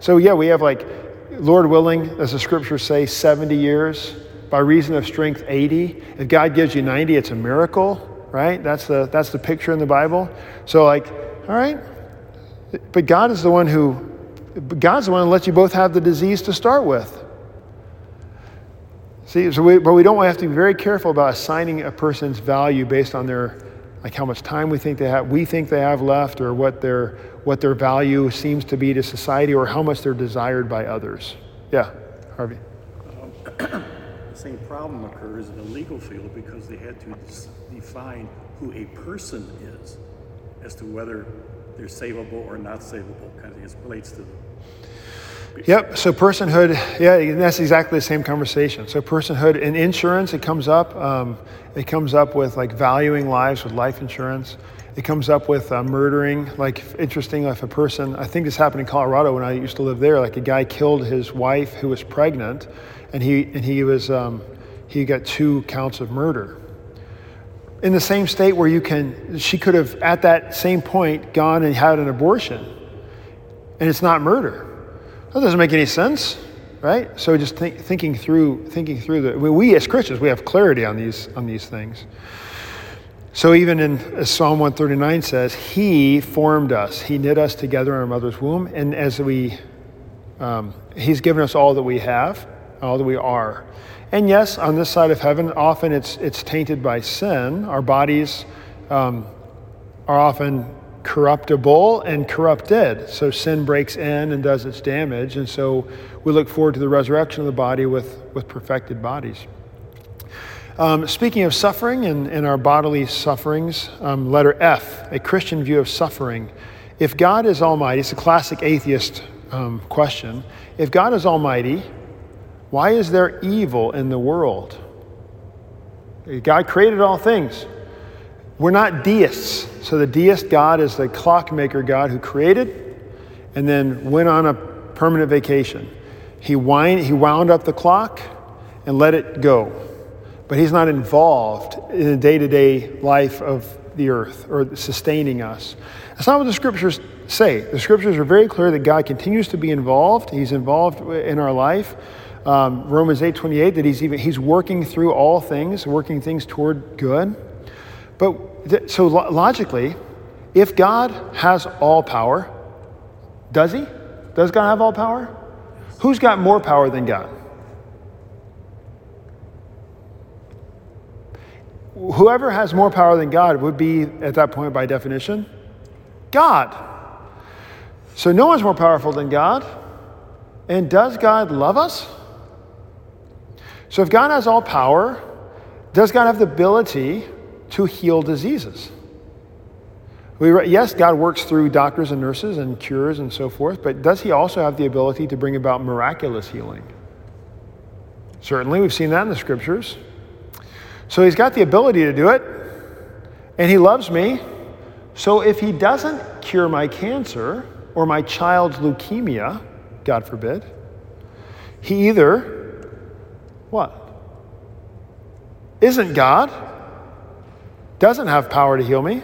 So yeah, we have like Lord willing, as the scriptures say, 70 years, by reason of strength 80. If God gives you 90, it's a miracle, right? That's the that's the picture in the Bible. So like, all right. But God is the one who God's the one who lets you both have the disease to start with. See, so we, but we don't have to be very careful about assigning a person's value based on their like how much time we think they have we think they have left or what their what their value seems to be to society or how much they're desired by others. Yeah harvey. The same problem occurs in the legal field because they had to define who a person is as to whether they're savable or not savable kind of as relates to Yep. So personhood, yeah, that's exactly the same conversation. So personhood in insurance, it comes up. Um, it comes up with like valuing lives with life insurance. It comes up with uh, murdering. Like interesting, if a person, I think this happened in Colorado when I used to live there. Like a guy killed his wife who was pregnant, and he and he was um, he got two counts of murder. In the same state where you can, she could have at that same point gone and had an abortion, and it's not murder that doesn't make any sense, right? So just think, thinking through, thinking through the, we as Christians, we have clarity on these, on these things. So even in as Psalm 139 says, He formed us. He knit us together in our mother's womb. And as we, um, He's given us all that we have, all that we are. And yes, on this side of heaven, often it's, it's tainted by sin. Our bodies um, are often corruptible and corrupted. So sin breaks in and does its damage. And so we look forward to the resurrection of the body with, with perfected bodies. Um, speaking of suffering and, and our bodily sufferings, um, letter F, a Christian view of suffering. If God is almighty, it's a classic atheist um, question. If God is almighty, why is there evil in the world? God created all things. We're not deists. So the deist God is the clockmaker God who created and then went on a permanent vacation. He, wind, he wound up the clock and let it go. But he's not involved in the day to day life of the earth or sustaining us. That's not what the scriptures say. The scriptures are very clear that God continues to be involved. He's involved in our life. Um, Romans 8 28, that he's, even, he's working through all things, working things toward good. But so logically, if God has all power, does he? Does God have all power? Who's got more power than God? Whoever has more power than God would be, at that point, by definition, God. So no one's more powerful than God. And does God love us? So if God has all power, does God have the ability to heal diseases. We, yes, God works through doctors and nurses and cures and so forth, but does He also have the ability to bring about miraculous healing? Certainly, we've seen that in the scriptures. So He's got the ability to do it, and He loves me. So if He doesn't cure my cancer or my child's leukemia, God forbid, He either, what? Isn't God doesn't have power to heal me,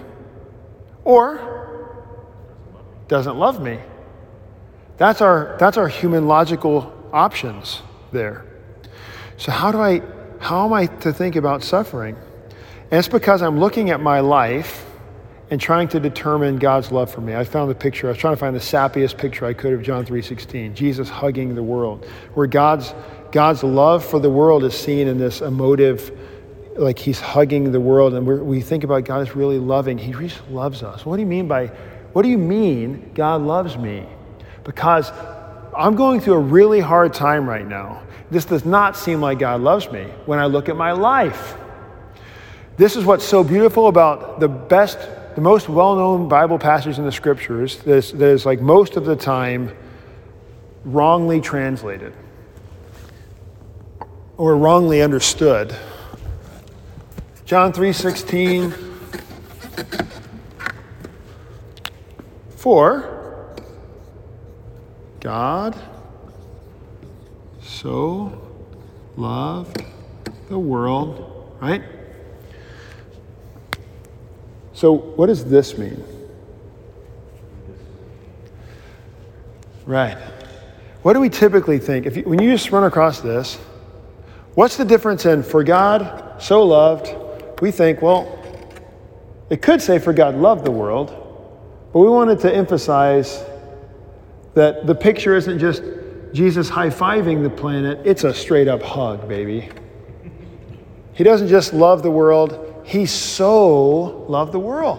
or doesn't love me. That's our, that's our human logical options there. So, how do I, how am I to think about suffering? And it's because I'm looking at my life and trying to determine God's love for me. I found the picture. I was trying to find the sappiest picture I could of John 3:16. Jesus hugging the world, where God's God's love for the world is seen in this emotive like he's hugging the world and we think about God is really loving. He just loves us. What do you mean by what do you mean God loves me? Because I'm going through a really hard time right now. This does not seem like God loves me when I look at my life. This is what's so beautiful about the best, the most well known Bible passage in the scriptures that is, that is like most of the time wrongly translated or wrongly understood. John 3:16 For God so loved the world, right? So, what does this mean? Right. What do we typically think? If you, when you just run across this, what's the difference in for God so loved? We think, well, it could say for God loved the world, but we wanted to emphasize that the picture isn't just Jesus high fiving the planet, it's a straight up hug, baby. He doesn't just love the world, he so loved the world.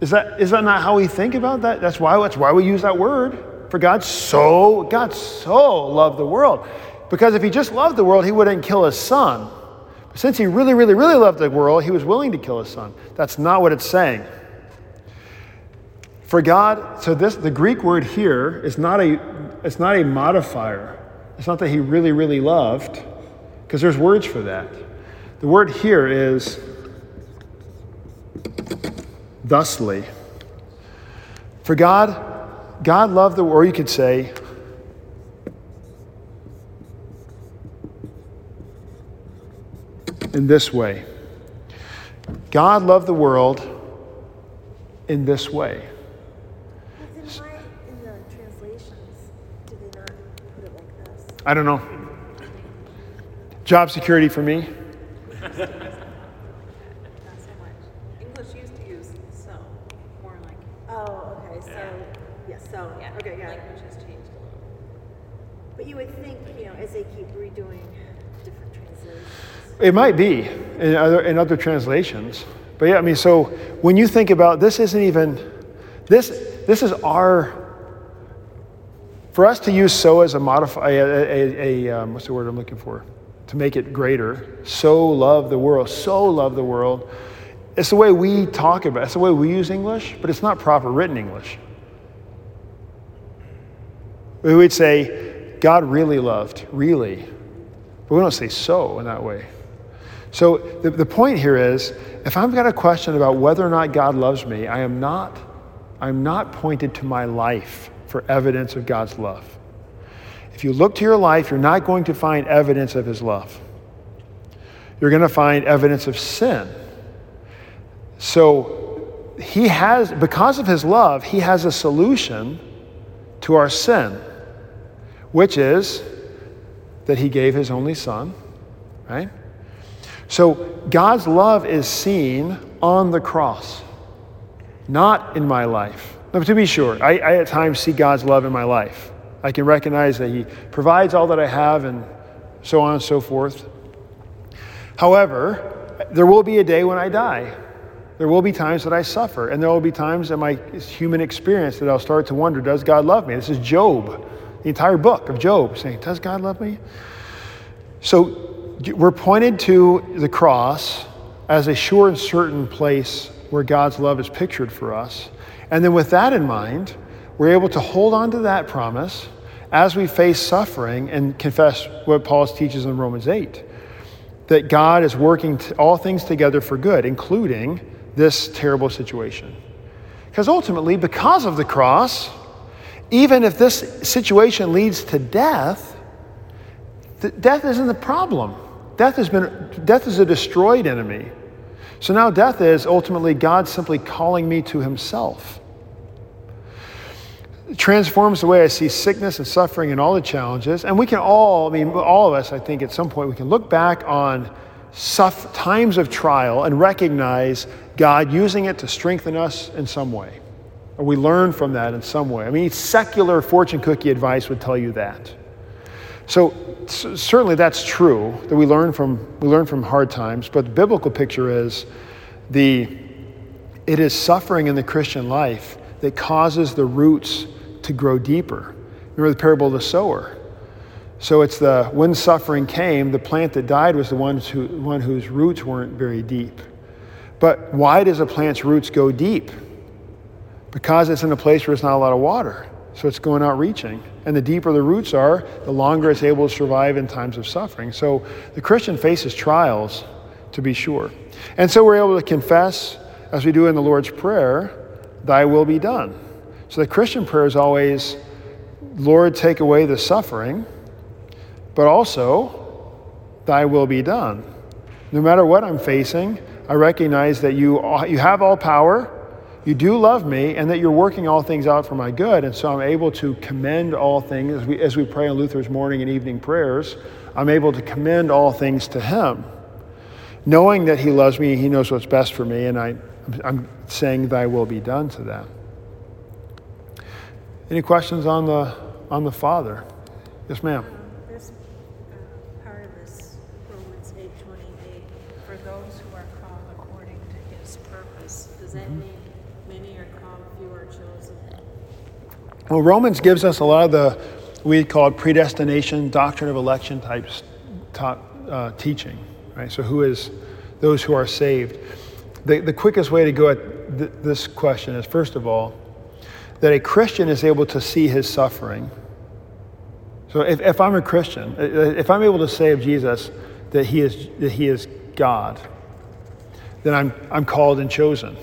Is that, is that not how we think about that? That's why, that's why we use that word. For God so, God so loved the world. Because if he just loved the world, he wouldn't kill his son. Since he really, really, really loved the world, he was willing to kill his son. That's not what it's saying. For God, so this the Greek word here is not a it's not a modifier. It's not that he really, really loved, because there's words for that. The word here is thusly. For God, God loved the or you could say, in this way. God loved the world in this way. I don't know. Job security for me. (laughs) Not so much. English used to use so, more like, Oh, okay, so, yes, so, yeah, okay, got it. language has changed a little. But you would think, you know, as they keep redoing different translations. It might be in other, in other translations. But yeah, I mean, so when you think about this, isn't even, this, this is our for us to use so as a modify, a, a, a um, what's the word I'm looking for? To make it greater. So love the world. So love the world. It's the way we talk about it. It's the way we use English, but it's not proper written English. We would say, God really loved, really. But we don't say so in that way. So the, the point here is if I've got a question about whether or not God loves me, I am not, I'm not pointed to my life for evidence of God's love. If you look to your life, you're not going to find evidence of His love. You're going to find evidence of sin. So, He has, because of His love, He has a solution to our sin, which is that He gave His only Son, right? So, God's love is seen on the cross, not in my life. Now, to be sure, I, I at times see God's love in my life. I can recognize that He provides all that I have and so on and so forth. However, there will be a day when I die. There will be times that I suffer, and there will be times in my human experience that I'll start to wonder, does God love me? This is Job, the entire book of Job, saying, Does God love me? So we're pointed to the cross as a sure and certain place where God's love is pictured for us. And then, with that in mind, we're able to hold on to that promise as we face suffering and confess what Paul teaches in Romans 8 that God is working all things together for good, including this terrible situation. Because ultimately, because of the cross, even if this situation leads to death, death isn't the problem. Death has been death is a destroyed enemy. So now death is ultimately God simply calling me to himself transforms the way I see sickness and suffering and all the challenges. And we can all, I mean, all of us, I think at some point, we can look back on suff- times of trial and recognize God using it to strengthen us in some way. Or we learn from that in some way. I mean, secular fortune cookie advice would tell you that. So c- certainly that's true that we learn from we learn from hard times, but the biblical picture is the it is suffering in the Christian life that causes the roots to grow deeper. Remember the parable of the sower. So it's the when suffering came, the plant that died was the one, who, one whose roots weren't very deep. But why does a plant's roots go deep? Because it's in a place where there's not a lot of water. So it's going out reaching. And the deeper the roots are, the longer it's able to survive in times of suffering. So the Christian faces trials, to be sure. And so we're able to confess, as we do in the Lord's Prayer, Thy will be done. So the Christian prayer is always, Lord, take away the suffering, but also, Thy will be done. No matter what I'm facing, I recognize that you, you have all power you do love me and that you're working all things out for my good. And so I'm able to commend all things as we, as we pray on Luther's morning and evening prayers. I'm able to commend all things to him. Knowing that he loves me, he knows what's best for me, and I, I'm saying, Thy will be done to them. Any questions on the, on the Father? Yes, ma'am. This uh, part of this Romans eight twenty-eight, for those who are called according to his purpose, does that mean many are called, few are chosen? Well, Romans gives us a lot of the we call it predestination, doctrine of election types uh, teaching, right? So, who is those who are saved? The, the quickest way to go at th- this question is first of all, that a Christian is able to see his suffering. So, if, if I'm a Christian, if I'm able to say of Jesus that he is, that he is God, then I'm, I'm called and chosen,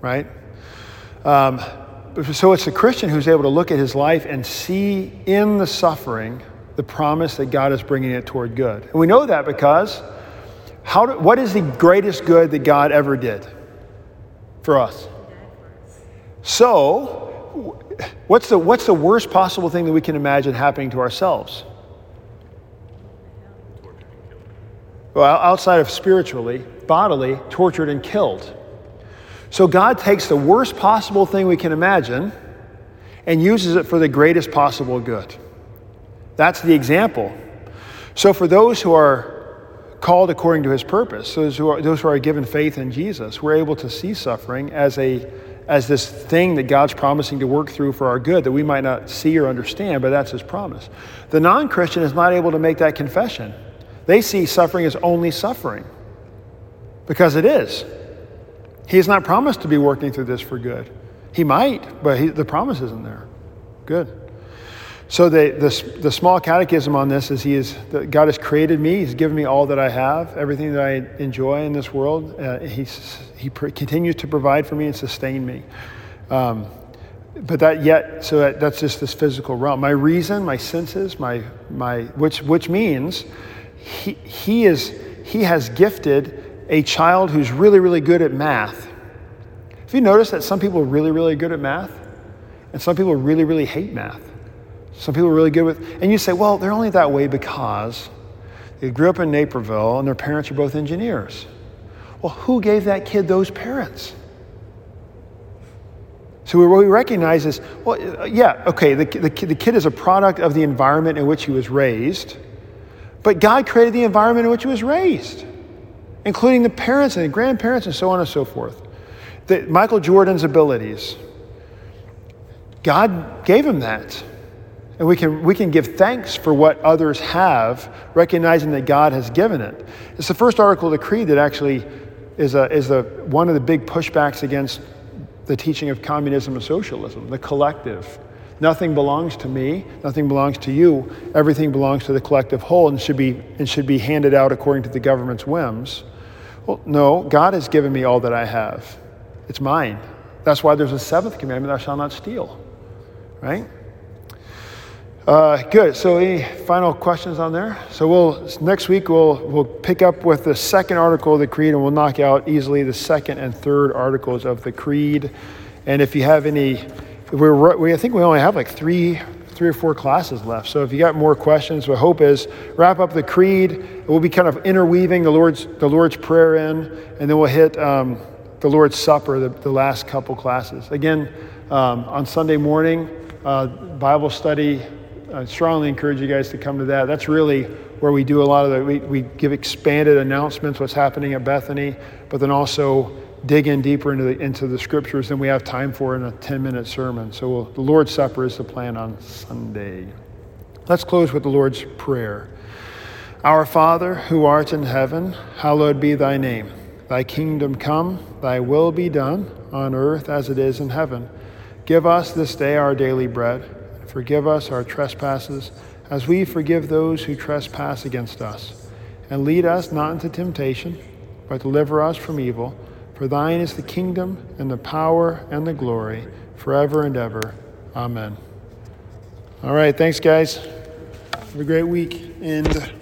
right? Um, so it's the Christian who's able to look at his life and see in the suffering the promise that God is bringing it toward good. And we know that because how do, what is the greatest good that God ever did for us? So, what's the, what's the worst possible thing that we can imagine happening to ourselves? Well, outside of spiritually, bodily, tortured and killed. So God takes the worst possible thing we can imagine and uses it for the greatest possible good. That's the example. So for those who are called according to his purpose, those who are, those who are given faith in Jesus, we're able to see suffering as a as this thing that God's promising to work through for our good that we might not see or understand, but that's his promise. The non-Christian is not able to make that confession. They see suffering as only suffering because it is. He has not promised to be working through this for good. He might, but he, the promise isn't there. Good. So the, the, the, small catechism on this is he is God has created me. He's given me all that I have, everything that I enjoy in this world. Uh, he pr- continues to provide for me and sustain me. Um, but that yet, so that, that's just this physical realm. My reason, my senses, my, my which, which means he, he, is, he has gifted a child who's really, really good at math. Have you noticed that some people are really, really good at math? And some people really, really hate math? Some people are really good with, and you say, well, they're only that way because they grew up in Naperville and their parents are both engineers. Well, who gave that kid those parents? So what we recognize is, well, yeah, okay, the, the, the kid is a product of the environment in which he was raised, but God created the environment in which he was raised, including the parents and the grandparents and so on and so forth. That Michael Jordan's abilities, God gave him that. And we can, we can give thanks for what others have, recognizing that God has given it. It's the first article of the Creed that actually is, a, is a, one of the big pushbacks against the teaching of communism and socialism, the collective. Nothing belongs to me, nothing belongs to you, everything belongs to the collective whole and should be, and should be handed out according to the government's whims. Well, no, God has given me all that I have. It's mine. That's why there's a seventh commandment I shall not steal, right? Uh, good. So, any final questions on there? So, we'll next week we'll we'll pick up with the second article of the creed, and we'll knock out easily the second and third articles of the creed. And if you have any, we're we I think we only have like three three or four classes left. So if you got more questions, the hope is wrap up the creed. We'll be kind of interweaving the Lord's the Lord's prayer in, and then we'll hit um, the Lord's Supper, the, the last couple classes. Again, um, on Sunday morning, uh, Bible study. I strongly encourage you guys to come to that. That's really where we do a lot of the, we, we give expanded announcements, what's happening at Bethany, but then also dig in deeper into the, into the scriptures than we have time for in a 10 minute sermon. So we'll, the Lord's Supper is the plan on Sunday. Let's close with the Lord's Prayer. Our Father, who art in heaven, hallowed be thy name. Thy kingdom come, thy will be done, on earth as it is in heaven. Give us this day our daily bread, forgive us our trespasses, as we forgive those who trespass against us. And lead us not into temptation, but deliver us from evil. For thine is the kingdom, and the power, and the glory, forever and ever. Amen. All right, thanks, guys. Have a great week. And